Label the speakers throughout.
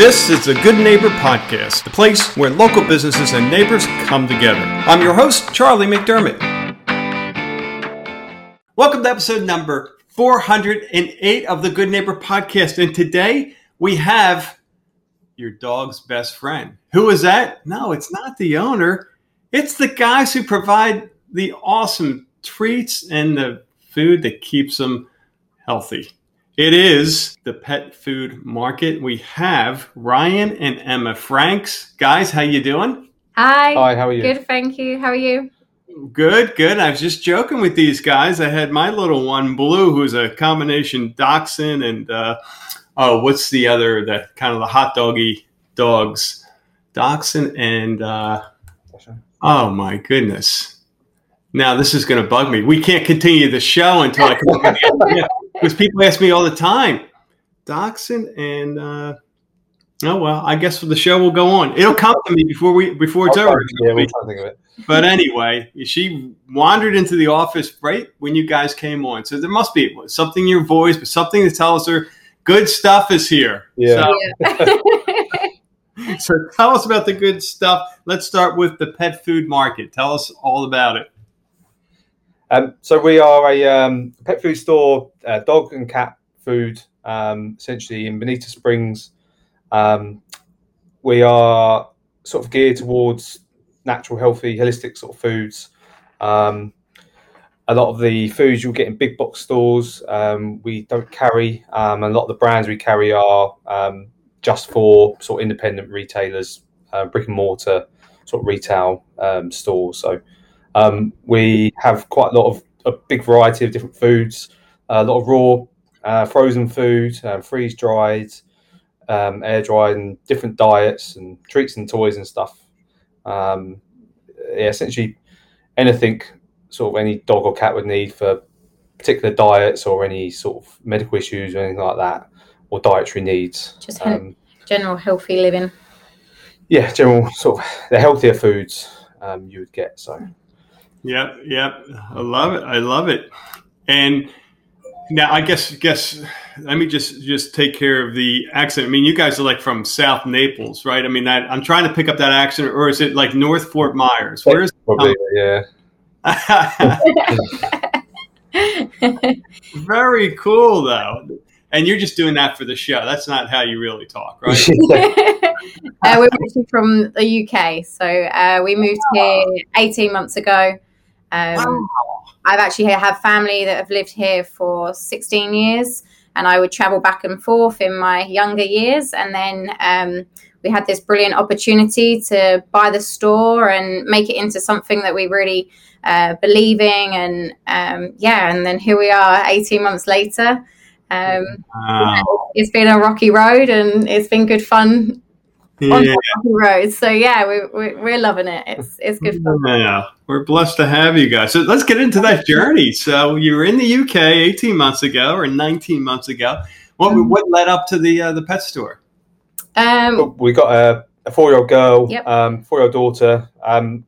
Speaker 1: This is the Good Neighbor Podcast, the place where local businesses and neighbors come together. I'm your host, Charlie McDermott. Welcome to episode number 408 of the Good Neighbor Podcast. And today we have your dog's best friend. Who is that? No, it's not the owner. It's the guys who provide the awesome treats and the food that keeps them healthy. It is the pet food market. We have Ryan and Emma Franks. Guys, how you doing?
Speaker 2: Hi.
Speaker 3: Hi, how are you?
Speaker 2: Good, thank you. How are you?
Speaker 1: Good, good. I was just joking with these guys. I had my little one, Blue, who's a combination dachshund and uh, oh, what's the other? That kind of the hot doggy dogs, dachshund and uh, oh my goodness. Now this is going to bug me. We can't continue the show until I come up with the idea because people ask me all the time. Dachshund and uh, oh well, I guess the show will go on. It'll come to me before we before it's
Speaker 3: I'll
Speaker 1: over.
Speaker 3: yeah, we'll try to think of it.
Speaker 1: But anyway, she wandered into the office right when you guys came on. So there must be something in your voice, but something to tell us her good stuff is here.
Speaker 3: Yeah.
Speaker 1: So, so tell us about the good stuff. Let's start with the pet food market. Tell us all about it.
Speaker 3: Um, so we are a um, pet food store, uh, dog and cat food, um, essentially in Bonita Springs. Um, we are sort of geared towards natural, healthy, holistic sort of foods. Um, a lot of the foods you'll get in big box stores, um, we don't carry. A lot of the brands we carry are just for sort of independent retailers, uh, brick and mortar sort of retail stores. So um, we have quite a lot of a big variety of different foods, a lot of raw, uh, frozen food, uh, freeze dried, um, air dried, and different diets and treats and toys and stuff. Um, yeah, essentially anything sort of any dog or cat would need for particular diets or any sort of medical issues or anything like that, or dietary needs.
Speaker 2: Just
Speaker 3: Um,
Speaker 2: general healthy living.
Speaker 3: yeah, general sort of the healthier foods um, you would get. So.
Speaker 1: Yep, yep. I love it. I love it. And now I guess guess let me just just take care of the accent. I mean, you guys are like from South Naples, right? I mean, that I'm trying to pick up that accent, or is it like North Fort Myers? Where is
Speaker 3: Probably, yeah.
Speaker 1: Very cool, though. And you're just doing that for the show. That's not how you really talk, right?
Speaker 2: uh, we're actually from the UK, so uh, we moved here 18 months ago. Um, I've actually have family that have lived here for 16 years, and I would travel back and forth in my younger years. And then um, we had this brilliant opportunity to buy the store and make it into something that we really uh, believe in. And um, yeah, and then here we are 18 months later. Um,
Speaker 1: Wow.
Speaker 2: it's been a rocky road and it's been good fun on
Speaker 1: Yeah.
Speaker 2: the road. So yeah, we, we, we're loving it. It's it's good fun.
Speaker 1: Yeah, we're blessed to have you guys. So let's get into that journey. So you were in the UK 18 months ago or 19 months ago. What what led up to the uh, the pet store?
Speaker 2: Um,
Speaker 3: we got a, a four-year-old girl,
Speaker 2: Yep.
Speaker 3: um, four-year-old daughter. Um,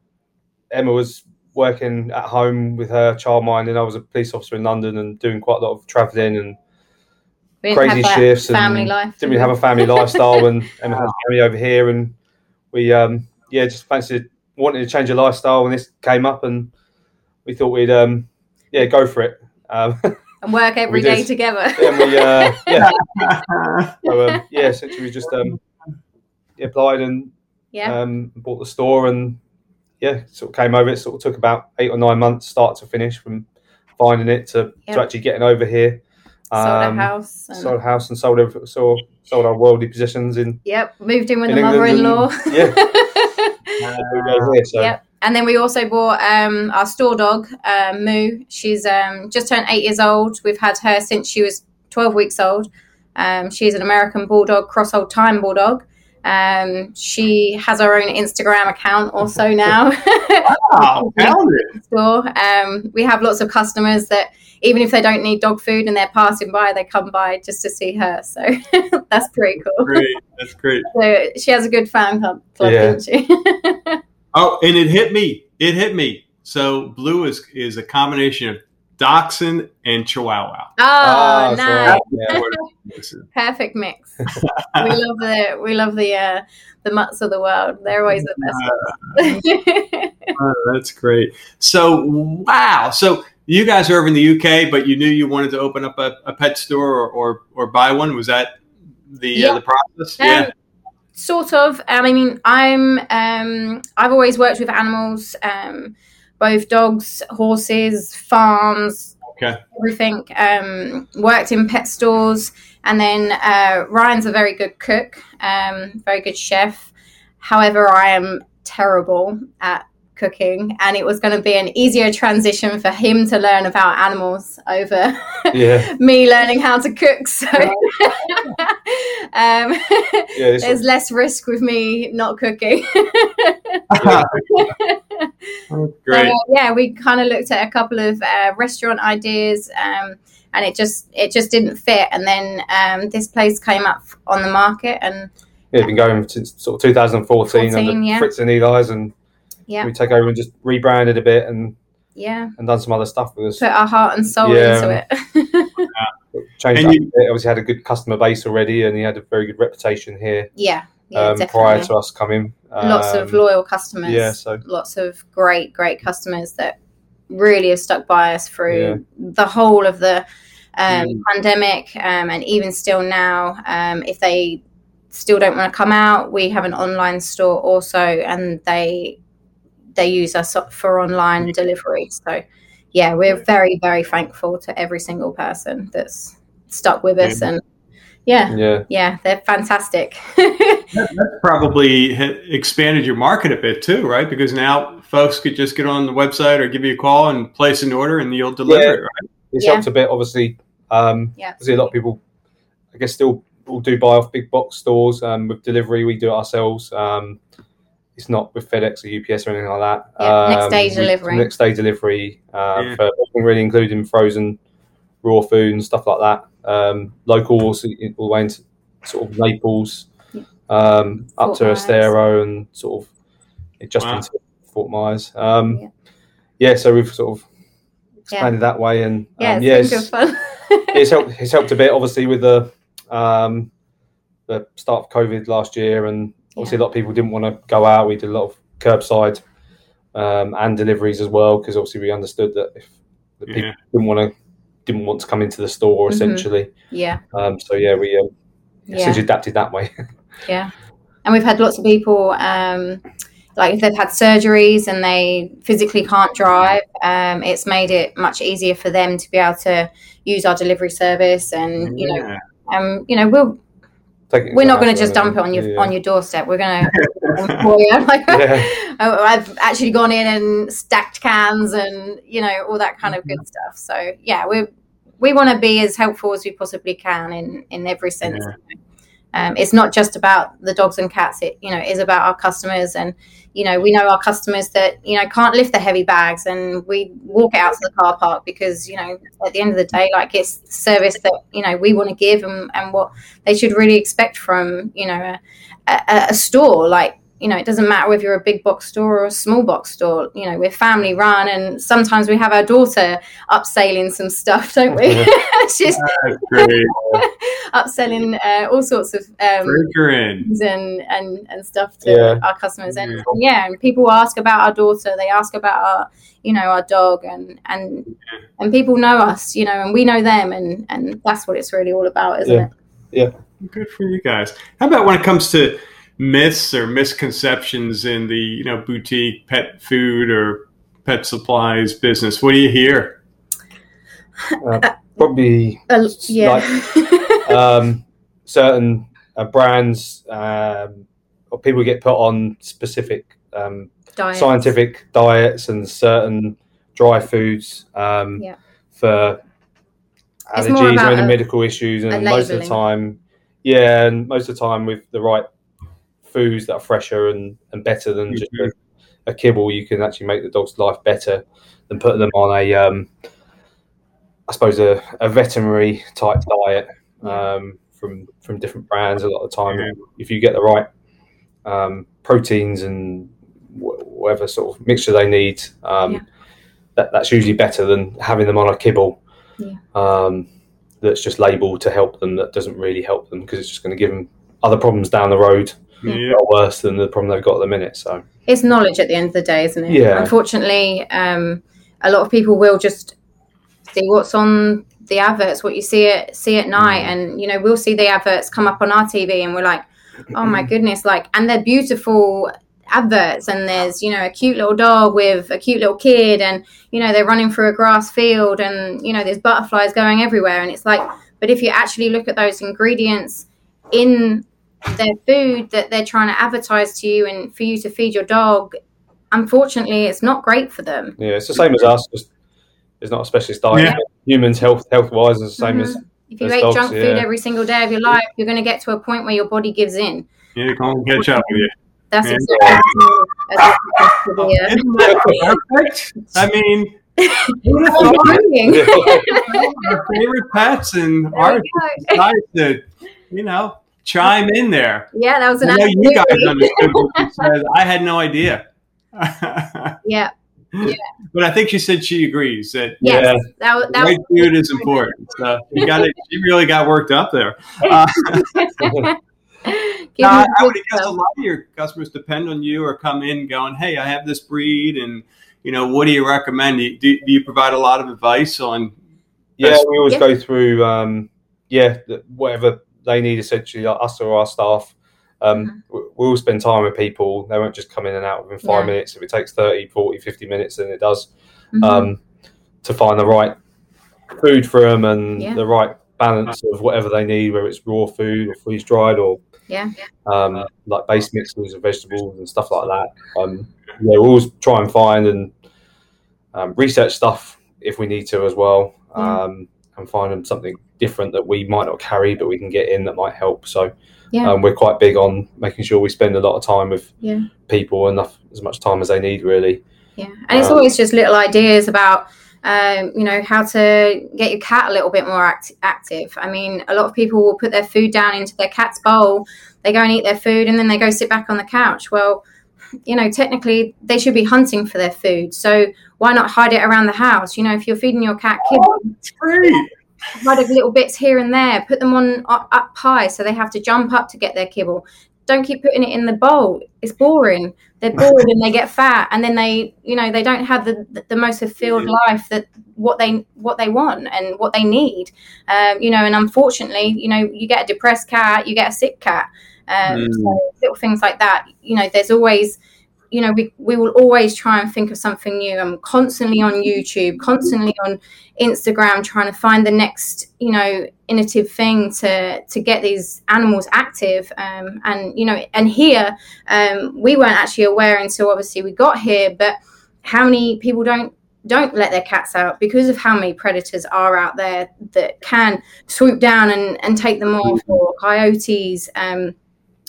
Speaker 3: Emma was working at home with her childminding. And I was a police officer in London and doing quite a lot of travelling and
Speaker 2: we didn't
Speaker 3: crazy
Speaker 2: have that
Speaker 3: shifts and
Speaker 2: family life.
Speaker 3: didn't really have a family lifestyle. And Emma had family over here, and we, um, yeah, just fancied wanted to change your lifestyle. And this came up, and we thought we'd, um, yeah, go for it. Um,
Speaker 2: and work every
Speaker 3: we
Speaker 2: day
Speaker 3: did.
Speaker 2: together.
Speaker 3: and we, uh, yeah, so, um, yeah, essentially we just um, applied and
Speaker 2: yeah.
Speaker 3: um, bought the store and yeah, sort of came over. It sort of took about eight or nine months, start to finish, from finding it to,
Speaker 2: Yeah.
Speaker 3: to actually getting over here.
Speaker 2: Sold a
Speaker 3: Um,
Speaker 2: house. And,
Speaker 3: Sold a house and sold sold, sold our worldly possessions in.
Speaker 2: Yep. Moved in with
Speaker 3: in
Speaker 2: the mother-in-law.
Speaker 3: and- yeah. over here, so
Speaker 2: Yep. And then we also bought um, our store dog, uh, Moo. She's um, just turned eight years old. We've had her since she was 12 weeks old. Um, she's an American Bulldog, cross old time Bulldog. Um, she has her own Instagram account also now.
Speaker 1: Wow, found it.
Speaker 2: store. Um, we have lots of customers that even if they don't need dog food and they're passing by, they come by just to see her. So that's pretty cool.
Speaker 1: Great, that's great.
Speaker 2: So she has a good fan club, club
Speaker 3: Yeah.
Speaker 2: doesn't she?
Speaker 1: Oh, and it hit me. It hit me. So blue is is a combination of Dachshund and Chihuahua.
Speaker 2: Oh,
Speaker 3: Ah, so,
Speaker 2: nice.
Speaker 3: yeah.
Speaker 2: Perfect mix. we love the we love the uh, the mutts of the world. They're always the best ones.
Speaker 1: Oh, that's great. So, wow. So, you guys are over in the UK, but you knew you wanted to open up a, a pet store or, or, or buy one. Was that the uh,
Speaker 2: Yeah.
Speaker 1: the process?
Speaker 2: Um, sort of. Um, I mean, I'm. Um, I've always worked with animals, um, both dogs, horses, farms,
Speaker 1: Okay.
Speaker 2: everything. Um, worked in pet stores, and then uh, Ryan's a very good cook, um, very good chef. However, I am terrible at cooking, and it was going to be an easier transition for him to learn about animals over
Speaker 3: yeah,
Speaker 2: me learning how to cook. So. um,
Speaker 3: yeah.
Speaker 2: There's less risk with me not cooking.
Speaker 1: Oh, great.
Speaker 2: So, yeah, we kind of looked at a couple of uh, restaurant ideas, um, and it just it just didn't fit. And then um, this place came up on the market, and
Speaker 3: yeah, been going since sort of 2014
Speaker 2: 14,
Speaker 3: under
Speaker 2: yeah.
Speaker 3: Fritz and Eli's, and
Speaker 2: yeah,
Speaker 3: we take over and just rebranded a bit and,
Speaker 2: yeah,
Speaker 3: and done some other stuff with us.
Speaker 2: put our heart and soul
Speaker 3: Yeah.
Speaker 2: into it.
Speaker 3: Changed
Speaker 1: And you-
Speaker 3: a bit. Obviously, had a good customer base already, and he had a very good reputation here
Speaker 2: yeah, yeah,
Speaker 3: um,
Speaker 2: definitely.
Speaker 3: prior to us coming.
Speaker 2: Lots of
Speaker 3: Um,
Speaker 2: loyal customers.
Speaker 3: Yeah, so
Speaker 2: lots of great, great customers that really have stuck by us through
Speaker 3: Yeah.
Speaker 2: the whole of the um,
Speaker 1: Mm.
Speaker 2: pandemic, um, and even still now. Um, if they still don't want to come out, we have an online store also, and they they use us for online delivery. So, yeah, we're very, very thankful to every single person that's stuck with us,
Speaker 1: Yeah.
Speaker 2: and yeah,
Speaker 3: yeah,
Speaker 2: yeah, they're fantastic.
Speaker 1: That's probably expanded your market a bit too, right? Because now folks could just get on the website or give you a call and place an order, and you'll deliver
Speaker 3: Yeah.
Speaker 1: it, right?
Speaker 3: it's
Speaker 2: Yeah.
Speaker 3: helped a bit. Obviously, um,
Speaker 2: Yeah.
Speaker 3: obviously a lot of people, I guess, still will do buy off big box stores um, with delivery. We do it ourselves. Um, it's not with FedEx or UPS or anything like that.
Speaker 2: Yeah, next
Speaker 3: Um,
Speaker 2: day delivery.
Speaker 3: Next day delivery uh,
Speaker 1: Yeah.
Speaker 3: for really, including frozen, raw food and stuff like that. Um, locals all the way into sort of Naples, um, up to
Speaker 2: Myers.
Speaker 3: Estero and sort of just
Speaker 1: Wow.
Speaker 3: into Fort Myers. Um,
Speaker 2: Yeah.
Speaker 3: yeah. so we've sort of expanded that way, and
Speaker 2: yeah,
Speaker 3: um,
Speaker 2: it's
Speaker 3: yeah, it's,
Speaker 2: fun.
Speaker 3: it's helped. It's helped a bit, obviously, with the um, the start of COVID last year, and obviously a lot of people didn't want to go out. We did a lot of curbside um, and deliveries as well, because obviously we understood that if the people
Speaker 1: Yeah.
Speaker 3: didn't want to didn't want to come into the store,
Speaker 2: Mhm.
Speaker 3: essentially.
Speaker 2: yeah.
Speaker 3: Um, so yeah, we um,
Speaker 2: Yeah.
Speaker 3: essentially adapted that way.
Speaker 2: Yeah. And we've had lots of people, um, like if they've had surgeries and they physically can't drive, um, it's made it much easier for them to be able to use our delivery service. And, you know, um, you know, we'll,
Speaker 3: Take it
Speaker 2: we're not going to just dump it on your,
Speaker 3: yeah.
Speaker 2: on your doorstep. We're going to employ you. Like,
Speaker 3: Yeah.
Speaker 2: I've actually gone in and stacked cans and, you know, all that kind of good stuff. So yeah, we we want to be as helpful as we possibly can in, in every sense. Um, it's not just about the dogs and cats. It you know is about our customers, and you know we know our customers that you know can't lift the heavy bags, and we walk out to the car park because you know at the end of the day, like it's service that you know we want to give, and, and what they should really expect from you know a, a, a store. Like you know it doesn't matter whether you're a big box store or a small box store. You know we're family run, and sometimes we have our daughter upselling some stuff, don't we? She's upselling uh, all sorts of um, things and, and and stuff to
Speaker 3: Yeah.
Speaker 2: our customers and
Speaker 1: Yeah.
Speaker 2: yeah. and people ask about our daughter they ask about our you know our dog and and and people know us you know and we know them and and that's what it's really all about isn't
Speaker 3: Yeah.
Speaker 2: it Yeah.
Speaker 1: Good for you guys. How about when it comes to myths or misconceptions in the you know boutique pet food or pet supplies business? What do you hear?
Speaker 3: Probably
Speaker 2: Uh, yeah
Speaker 3: um, certain uh, brands um, or people get put on specific um,
Speaker 2: Diets.
Speaker 3: scientific diets and certain dry foods um,
Speaker 2: Yeah.
Speaker 3: for allergies or
Speaker 2: about
Speaker 3: any
Speaker 2: a-
Speaker 3: medical issues, and most of the time, yeah, and most of the time with the right foods that are fresher and, and better than just a, a kibble, you can actually make the dog's life better than putting them on a, um, I suppose, a, a veterinary type diet um, from from different brands. A lot of the time,
Speaker 1: Yeah.
Speaker 3: if you get the right um, proteins and wh- whatever sort of mixture they need, um,
Speaker 2: Yeah.
Speaker 3: that, that's usually better than having them on a kibble.
Speaker 2: Yeah.
Speaker 3: Um, that's just labelled to help them. That doesn't really help them because it's just going to give them other problems down the road
Speaker 1: Yeah.
Speaker 3: worse than the problem they've got at the minute. So
Speaker 2: it's knowledge at the end of the day, isn't it?
Speaker 3: Yeah.
Speaker 2: Unfortunately, um, a lot of people will just see what's on the adverts, what you see it see at night,
Speaker 3: Mm.
Speaker 2: and you know we'll see the adverts come up on our TV, and we're like, oh my goodness, like, and they're beautiful adverts, and there's you know a cute little dog with a cute little kid, and you know they're running through a grass field, and you know there's butterflies going everywhere, and it's like, but if you actually look at those ingredients in their food that they're trying to advertise to you and for you to feed your dog unfortunately it's not great for them
Speaker 3: yeah, it's the same as us. Just it's not a specialist diet.
Speaker 1: Yeah.
Speaker 3: Humans health health wise is the same mm-hmm. as
Speaker 2: if you
Speaker 3: Those
Speaker 2: ate
Speaker 3: dogs,
Speaker 2: junk food
Speaker 3: yeah.
Speaker 2: every single day of your life you're going to get to a point where your body gives in
Speaker 1: Yeah, come on, catch up with you.
Speaker 2: that's
Speaker 1: Yeah.
Speaker 2: exactly as opposed to the,
Speaker 1: Isn't that perfect? I mean, who'd have thought
Speaker 2: brilliant.
Speaker 1: our favorite pets and
Speaker 2: There
Speaker 1: our
Speaker 2: we go.
Speaker 1: guys to, you know, chime in there.
Speaker 2: yeah that was an
Speaker 1: I know you guys understood what she said. I had no idea.
Speaker 2: yeah
Speaker 1: but I think she said she agrees that
Speaker 2: yes
Speaker 3: Yeah.
Speaker 2: that, was- that
Speaker 1: right food is important. So you got it. She really got worked up there. Uh,
Speaker 2: was
Speaker 1: Now, I, I would guess a lot of your customers depend on you or come in going, "Hey, I have this breed, and you know, what do you recommend? Do you, do, do you provide a lot of advice on?"
Speaker 3: Yeah, we always
Speaker 2: Yeah.
Speaker 3: go through, um, yeah, whatever they need, essentially, like us or our staff. Um, we- We'll spend time with people. They won't just come in and out within five
Speaker 2: Mm-hmm. Yeah.
Speaker 3: minutes. If it takes 30, 40, 50 minutes, then it does
Speaker 2: Mhm.
Speaker 3: um, to find the right food for them and
Speaker 2: Yeah.
Speaker 3: the right balance of whatever they need, whether it's raw food or freeze dried or
Speaker 2: yeah
Speaker 3: um, like base mixes of vegetables and stuff like that. Um, yeah, we always try and find and um, research stuff if we need to as well, um, and find them something different that we might not carry but we can get in that might help. So
Speaker 2: Yeah.
Speaker 3: um, we're quite big on making sure we spend a lot of time with
Speaker 2: Yeah.
Speaker 3: people, enough as much time as they need, really.
Speaker 2: Yeah, and it's
Speaker 3: Um,
Speaker 2: always just little ideas about, um, you know, how to get your cat a little bit more act- active. I mean, a lot of people will put their food down into their cat's bowl, they go and eat their food, and then they go sit back on the couch. Well, you know, technically they should be hunting for their food. So why not hide it around the house? You know, if you're feeding your cat kibble,
Speaker 1: It's
Speaker 2: a little bits here and there, put them on up, up high so they have to jump up to get their kibble. Don't keep putting it in the bowl. It's boring. They're bored and they get fat, and then they, you know, they don't have the the, the most fulfilled life that what they what they want and what they need. Um, you know, and unfortunately, you know, you get a depressed cat, you get a sick cat. Um,
Speaker 1: Mm.
Speaker 2: So little things like that. You know, there's always you know, we, we will always try and think of something new. I'm constantly on YouTube, constantly on Instagram, trying to find the next, you know, innovative thing to to get these animals active. Um, and you know, and here um, we weren't actually aware until obviously we got here, but how many people don't don't let their cats out because of how many predators are out there that can swoop down and, and take them off, or coyotes. Um,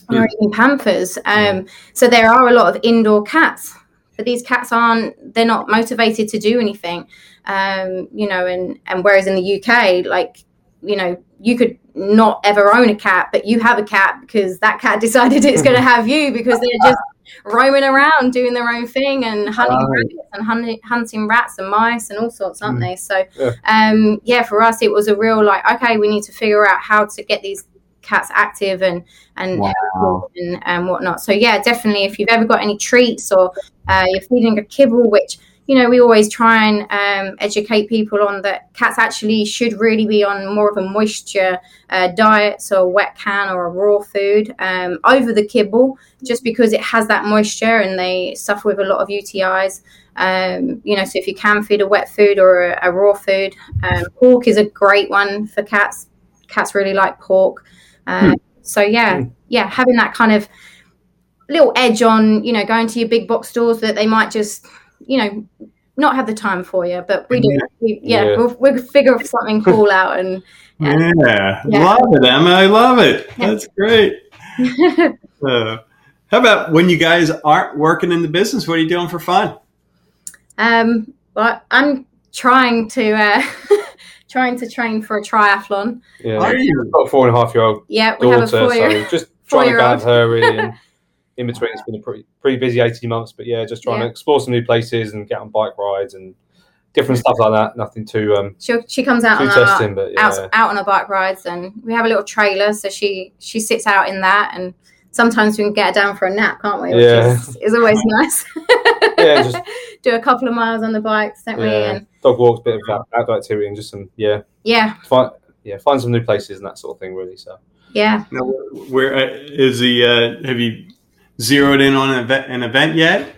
Speaker 2: or even panthers. Um, so there are a lot of indoor cats, but these cats aren't. They're not motivated to do anything. Um, you know, and and whereas in the UK, like you know, you could not ever own a cat, but you have a cat because that cat decided it's going to have you because they're just roaming around doing their own thing and hunting
Speaker 3: Right.
Speaker 2: rabbits and hunting, hunting rats and mice and all sorts, aren't
Speaker 3: Mm.
Speaker 2: they? So,
Speaker 3: Yeah.
Speaker 2: um, yeah, for us, it was a real like, okay, we need to figure out how to get these cats active and and
Speaker 1: Wow.
Speaker 2: and, and whatnot. So yeah, definitely. If you've ever got any treats or uh, you're feeding a kibble, which you know we always try and um, educate people on that cats actually should really be on more of a moisture uh, diet, so a wet can or a raw food um, over the kibble, just because it has that moisture and they suffer with a lot of UTIs. Um, you know, so if you can feed a wet food or a, a raw food, um, pork is a great one for cats. Cats really like pork. Um, So yeah, yeah, having that kind of little edge on, you know, going to your big box stores that they might just, you know, not have the time for you, but we do. We, yeah,
Speaker 3: Yeah.
Speaker 2: We'll, we'll figure something cool out and
Speaker 1: Yeah.
Speaker 2: Yeah.
Speaker 1: love it, Emma. I love it.
Speaker 2: Yeah.
Speaker 1: That's great. Uh, how about when you guys aren't working in the business? What are you doing for fun?
Speaker 2: um, but I'm trying to uh, trying to train for a triathlon.
Speaker 3: Yeah,
Speaker 1: Are you?
Speaker 3: I've got a four and a half year old
Speaker 2: Yeah, we have a four year.
Speaker 3: so just trying to
Speaker 2: four-year-old.
Speaker 3: balance her really. And in between, it's been a pretty pretty busy eighteen months, but yeah, just trying
Speaker 2: Yeah.
Speaker 3: to explore some new places and get on bike rides and different stuff like that. Nothing too um,
Speaker 2: She she comes out
Speaker 3: too
Speaker 2: on our,
Speaker 3: testing, but yeah.
Speaker 2: out out on our bike rides, and we have a little trailer, so she she sits out in that, and sometimes we can get down for a nap, can't we? Which
Speaker 3: Yeah.
Speaker 2: is, is always nice.
Speaker 3: Yeah, just-
Speaker 2: do a couple of miles on the bikes, don't we?
Speaker 3: Yeah.
Speaker 2: And
Speaker 3: dog walks, a bit of out- outdoor activity, and just some yeah,
Speaker 2: yeah,
Speaker 3: find yeah, find some new places and that sort of thing. Really, so
Speaker 2: yeah.
Speaker 1: Now, where uh, is the? Uh, have you zeroed in on an event, an event yet?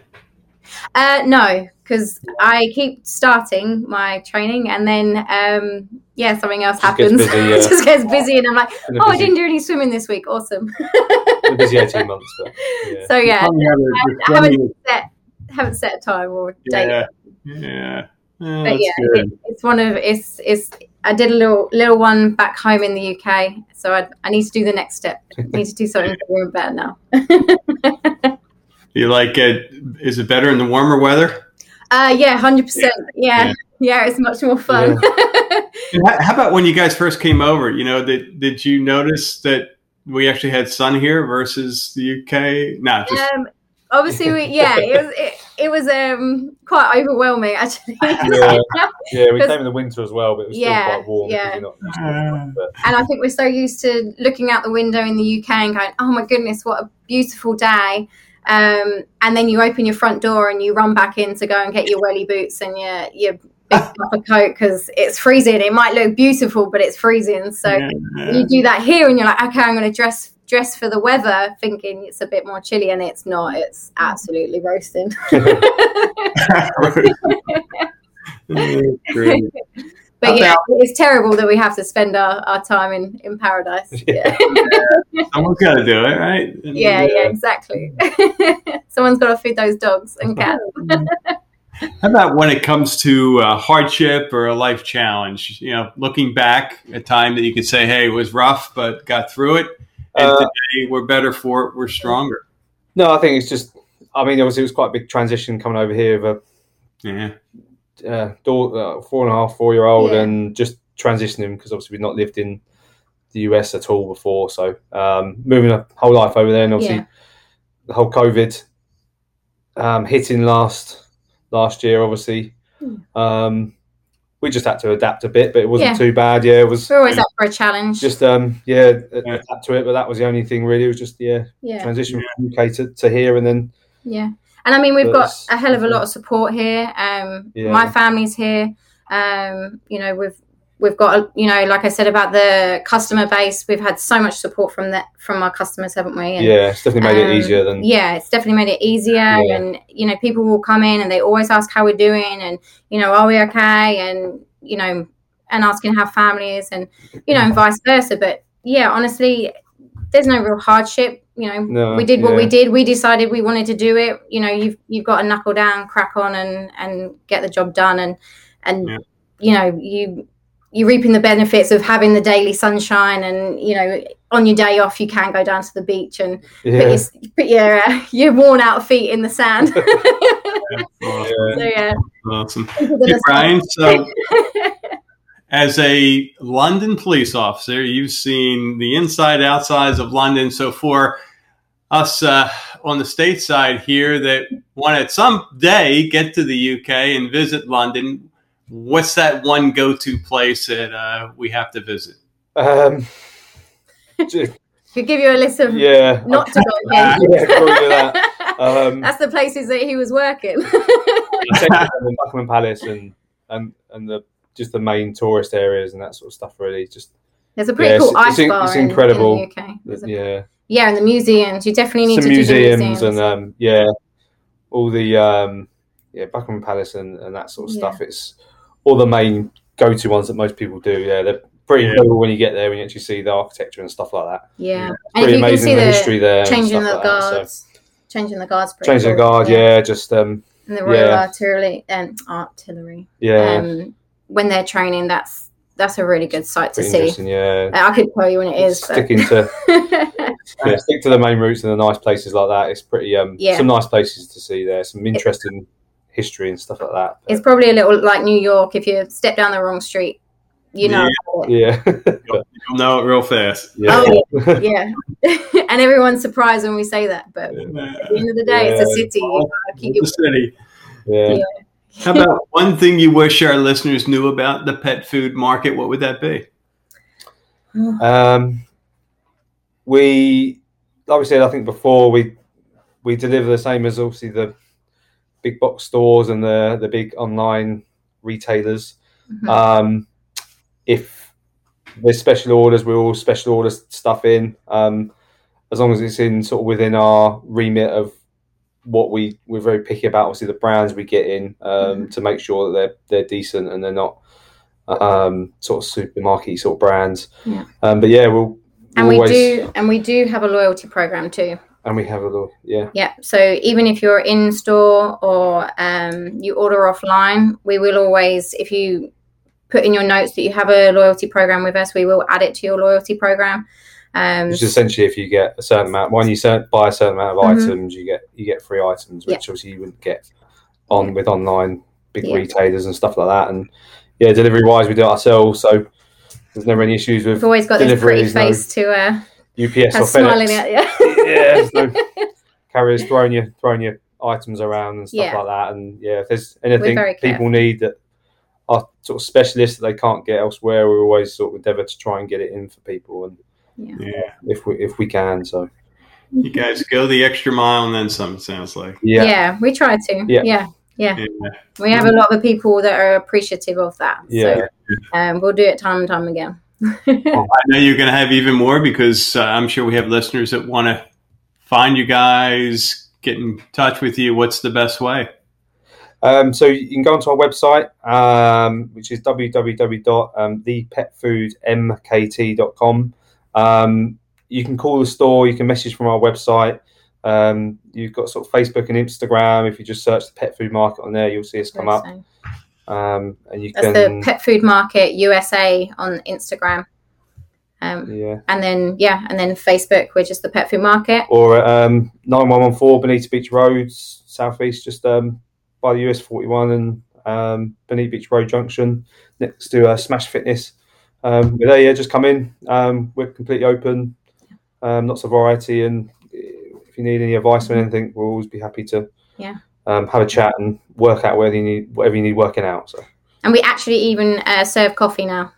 Speaker 2: Uh, no, because I keep starting my training, and then um, yeah, something else
Speaker 3: Just gets
Speaker 2: happens.
Speaker 3: busy, yeah.
Speaker 2: it just gets busy, and I'm like,
Speaker 3: been a
Speaker 2: oh, I didn't do any swimming this week. Awesome.
Speaker 3: busy eighteen months, but yeah.
Speaker 2: so yeah,
Speaker 1: Probably have a-
Speaker 2: I haven't set haven't set a time or date.
Speaker 1: yeah, yeah. Yeah,
Speaker 2: but yeah,
Speaker 1: good.
Speaker 2: it, it's one of it's it's. I did a little little one back home in the UK, so I, I need to do the next step. I need to do something bigger and better now.
Speaker 1: You like it? Is it better in the warmer weather?
Speaker 2: Uh, yeah, hundred percent. Yeah, yeah, it's much more fun.
Speaker 1: And How how about when you guys first came over? You know, did did you notice that we actually had sun here versus the UK? No, just
Speaker 2: um, obviously, we, yeah, it was it, it was um quite overwhelming actually.
Speaker 3: Yeah. yeah, we came in the winter as well, but it was still
Speaker 2: Yeah,
Speaker 3: quite warm.
Speaker 2: yeah.
Speaker 3: because you're not used but
Speaker 2: and I think we're so used to looking out the window in the UK and going, "Oh my goodness, what a beautiful day!" Um, and then you open your front door and you run back in to go and get your welly boots and your your big puffer coat because it's freezing. It might look beautiful, but it's freezing. So
Speaker 1: Yeah.
Speaker 2: you do that here, and you're like, "Okay, I'm going to dress." Dress for the weather, thinking it's a bit more chilly, and it's not. It's absolutely roasting.
Speaker 1: Great.
Speaker 2: But yeah, it's terrible that we have to spend our, our time in, in paradise. Yeah,
Speaker 1: Someone's got to do it, right?
Speaker 2: yeah, yeah, exactly. Someone's got to feed those dogs and cats.
Speaker 1: How about when it comes to uh, hardship or a life challenge? You know, looking back, a time that you could say, "Hey, it was rough, but got through it," and
Speaker 3: Uh,
Speaker 1: today we're better for it. We're stronger.
Speaker 3: no, I think it's just. I mean, obviously, it was quite a big transition coming over here with
Speaker 1: Yeah,
Speaker 3: a uh, daughter, uh, four and a half, four year old,
Speaker 2: Yeah.
Speaker 3: and just transitioning because obviously we've not lived in the US at all before. So um, moving a whole life over there, and obviously
Speaker 2: Yeah.
Speaker 3: the whole COVID um, hitting last last year, obviously.
Speaker 2: Hmm.
Speaker 3: Um, we just had to adapt a bit, but it wasn't
Speaker 2: Yeah.
Speaker 3: too bad. Yeah, it was
Speaker 2: We're always up for a challenge.
Speaker 3: just um, yeah,
Speaker 1: Yeah.
Speaker 3: adapt to it. But that was the only thing really. It was just yeah,
Speaker 2: yeah,
Speaker 3: transition from UK to, to here, and then
Speaker 2: yeah. And I mean, we've got a hell of a lot of support here. Um,
Speaker 3: Yeah.
Speaker 2: My family's here. Um, you know, we've we've got you know, like I said about the customer base, we've had so much support from that from our customers, haven't we? And,
Speaker 3: yeah, it's definitely made
Speaker 2: um,
Speaker 3: it easier than
Speaker 2: yeah it's definitely made it easier
Speaker 3: Yeah.
Speaker 2: and you know people will come in and they always ask how we're doing and you know are we okay and you know and asking how family is and you know and vice versa but yeah honestly there's no real hardship you know
Speaker 3: No,
Speaker 2: we did what we did we decided we wanted to do it you know you've you've got to knuckle down crack on and and get the job done and and
Speaker 1: Yeah.
Speaker 2: you know you you're reaping the benefits of having the daily sunshine and you know on your day off you can go down to the beach and put
Speaker 3: yeah.
Speaker 2: your, put your, uh, your worn out feet in the sand. so
Speaker 1: awesome.
Speaker 2: yeah,
Speaker 1: awesome. Hey, Brian, so as a London police officer, you've seen the inside outsides of London. So for us uh, on the state side here that want to someday get to the UK and visit London, what's that one go-to place that uh, we have to visit?
Speaker 3: Um, just-
Speaker 2: could give you a list of
Speaker 3: yeah,
Speaker 2: not to go again.
Speaker 3: yeah, that. Um,
Speaker 2: That's the places that he was working.
Speaker 3: Buckingham Palace and and and the just the main tourist areas and that sort of stuff. Really, just
Speaker 2: There's a pretty
Speaker 3: Yeah,
Speaker 2: cool
Speaker 3: it's-
Speaker 2: ice
Speaker 3: it's in-
Speaker 2: bar
Speaker 3: it's
Speaker 2: in- in,
Speaker 3: incredible.
Speaker 2: the UK.
Speaker 3: Yeah,
Speaker 2: yeah, and the museums. You definitely need
Speaker 3: some
Speaker 2: to
Speaker 3: museums,
Speaker 2: do the museums.
Speaker 3: and um, yeah, all the um, yeah Buckingham Palace and, and that sort of
Speaker 2: Yeah.
Speaker 3: stuff. It's all the main go-to ones that most people do. Yeah, they're pretty
Speaker 1: Yeah.
Speaker 3: cool when you get there when you actually see the architecture and stuff like that.
Speaker 2: yeah, and if
Speaker 3: Pretty
Speaker 2: you can
Speaker 3: amazing
Speaker 2: see
Speaker 3: the
Speaker 2: the
Speaker 3: history there.
Speaker 2: changing the
Speaker 3: like that, so-
Speaker 2: guards, changing the guards. pretty
Speaker 3: Changing the guard, yeah, just um,
Speaker 2: and the Royal
Speaker 3: Yeah.
Speaker 2: Artillery and artillery.
Speaker 3: yeah,
Speaker 2: um, when they're training. That's that's a really good sight to see.
Speaker 3: Yeah,
Speaker 2: I could tell you when it is. But...
Speaker 3: to yeah, stick to the main routes and the nice places like that. It's pretty um,
Speaker 2: Yeah.
Speaker 3: some nice places to see there. Some interesting history and stuff like that.
Speaker 2: it's probably a little like New York. If you step down the wrong street, you know. it.
Speaker 3: yeah,
Speaker 1: You'll know it real fast.
Speaker 3: yeah.
Speaker 2: Oh, yeah, yeah. and everyone's surprised when we say that. But at the end of the day, it's a
Speaker 3: Yeah.
Speaker 2: city. You gotta keep
Speaker 1: the
Speaker 2: your,
Speaker 1: city.
Speaker 3: yeah.
Speaker 2: Yeah.
Speaker 1: How about one thing you wish our listeners knew about the pet food market? What would that be?
Speaker 3: Um, we, like we said, I think before we we deliver the same as obviously the big box stores and the the big online retailers.
Speaker 2: Mhm.
Speaker 3: Um, if there's special orders, we all special order stuff in. Um, as long as it's in sort of within our remit of what we we're very picky about. Obviously, the brands we get in um, to make sure that they're they're decent and they're not um, sort of supermarket sort of brands.
Speaker 2: Yeah.
Speaker 3: Um, but yeah, we'll,
Speaker 2: and we
Speaker 3: always
Speaker 2: do and we do have a loyalty program too
Speaker 3: and we have a little yeah
Speaker 2: yeah so even if you're in store or um, you order offline we will always if you put in your notes that you have a loyalty program with us we will add it to your loyalty program um,
Speaker 3: Which is essentially if you get a certain amount when you buy a certain amount of
Speaker 2: Mhm.
Speaker 3: items, you get you get free items, which obviously you wouldn't get on
Speaker 2: Yeah.
Speaker 3: with online big
Speaker 2: Yeah.
Speaker 3: retailers and stuff like that. And yeah, delivery wise, we do it ourselves, so there's never any issues with
Speaker 2: we've always got this pretty
Speaker 3: no
Speaker 2: face to uh,
Speaker 3: UPS or
Speaker 2: smiling
Speaker 3: FedEx.
Speaker 2: at you
Speaker 3: yeah, no carriers throwing your throwing your items around and stuff
Speaker 2: Yeah.
Speaker 3: like that. And yeah, if there's anything people need that are sort of specialists that they can't get elsewhere, we always sort of endeavour to try and get it in for people, and
Speaker 1: Yeah.
Speaker 3: if we if we can. So
Speaker 1: You guys go the extra mile and then some, it sounds like.
Speaker 2: yeah.
Speaker 3: yeah,
Speaker 2: we try to
Speaker 3: Yeah.
Speaker 2: yeah yeah
Speaker 1: Yeah.
Speaker 2: we have a lot of people that are appreciative of that
Speaker 3: yeah.
Speaker 2: so um, we'll do it time and time again
Speaker 1: I know you're going to have even more because uh, I'm sure we have listeners that want to find you guys, get in touch with you. What's the best way?
Speaker 3: Um, so you can go onto our website, um, which is www.thepetfoodmkt.com. Um, you can call the store, you can message from our website. Um, you've got sort of Facebook and Instagram. If you just search the pet food market on there, you'll see us come up. Um, and you
Speaker 2: That's
Speaker 3: can,
Speaker 2: the Pet Food Market USA on Instagram. Um,
Speaker 3: yeah,
Speaker 2: and then yeah, and then Facebook, we're just the Pet Food Market.
Speaker 3: or um, 9114 Bonita Beach Road, southeast, just um, by the US 41 and um, Bonita Beach Road Junction, next to uh, Smash Fitness. Um, we're there, yeah, just come in. Um, we're completely open, um, lots of variety, and if you need any advice or anything, we'll always be happy to
Speaker 2: Yeah.
Speaker 3: um, have a chat and work out whether you need whatever you need working out. So
Speaker 2: And we actually even uh, serve coffee now.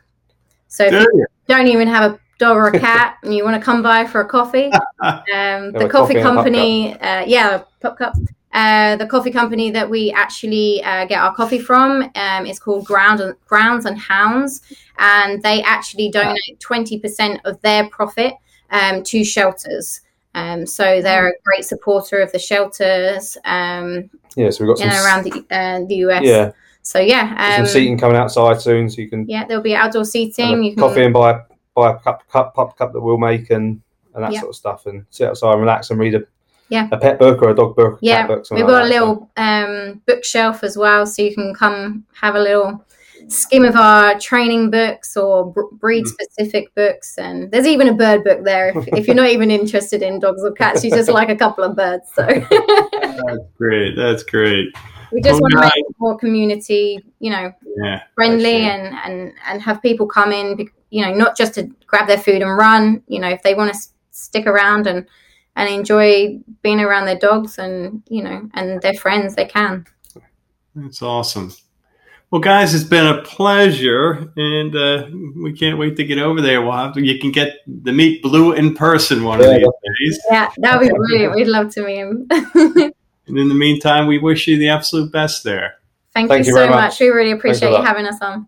Speaker 2: So if
Speaker 1: Do
Speaker 2: you
Speaker 1: you?
Speaker 2: don't even have a dog or a cat and you want to come by for a coffee, um, the
Speaker 3: coffee
Speaker 2: coffee
Speaker 3: and a pop
Speaker 2: company, uh, yeah, pop cup. Uh, the coffee company that we actually uh, get our coffee from um, is called Ground Grounds and Hounds, and they actually donate twenty percent of their profit um, to shelters. Um, so they're a great supporter of the shelters um,
Speaker 3: yeah, so we've got some
Speaker 2: around the, uh, the US.
Speaker 3: yeah
Speaker 2: So yeah,
Speaker 3: some
Speaker 2: um,
Speaker 3: seating coming outside soon, so you can
Speaker 2: yeah, there'll be outdoor seating. You can,
Speaker 3: coffee and buy buy a cup cup pop cup that we'll make and and that
Speaker 2: Yeah.
Speaker 3: sort of stuff and sit outside and relax and read a
Speaker 2: Yeah.
Speaker 3: a pet book or a dog book
Speaker 2: yeah,
Speaker 3: book
Speaker 2: we've got
Speaker 3: like
Speaker 2: a little um, bookshelf as well, so you can come have a little skim of our training books or br- breed
Speaker 3: Mm.
Speaker 2: specific books. And there's even a bird book there. If, if you're not even interested in dogs or cats, you just like a couple of birds. So
Speaker 1: That's great. That's great.
Speaker 2: we just want to make it more community, you know,
Speaker 1: Yeah.
Speaker 2: friendly and, and and have people come in you know not just to grab their food and run you know if they want to s- stick around and and enjoy being around their dogs and you know and their friends they can
Speaker 1: That's awesome. Well, guys, it's been a pleasure, and uh, we can't wait to get over there. We'll have to, you can get the meet Blue in person one
Speaker 3: Yeah,
Speaker 1: of these days.
Speaker 2: yeah that would be brilliant we'd love to meet him
Speaker 1: And in the meantime, we wish you the absolute best there.
Speaker 2: thank,
Speaker 3: Thank
Speaker 2: you,
Speaker 3: you
Speaker 2: so much.
Speaker 3: much.
Speaker 2: we really appreciate you having us on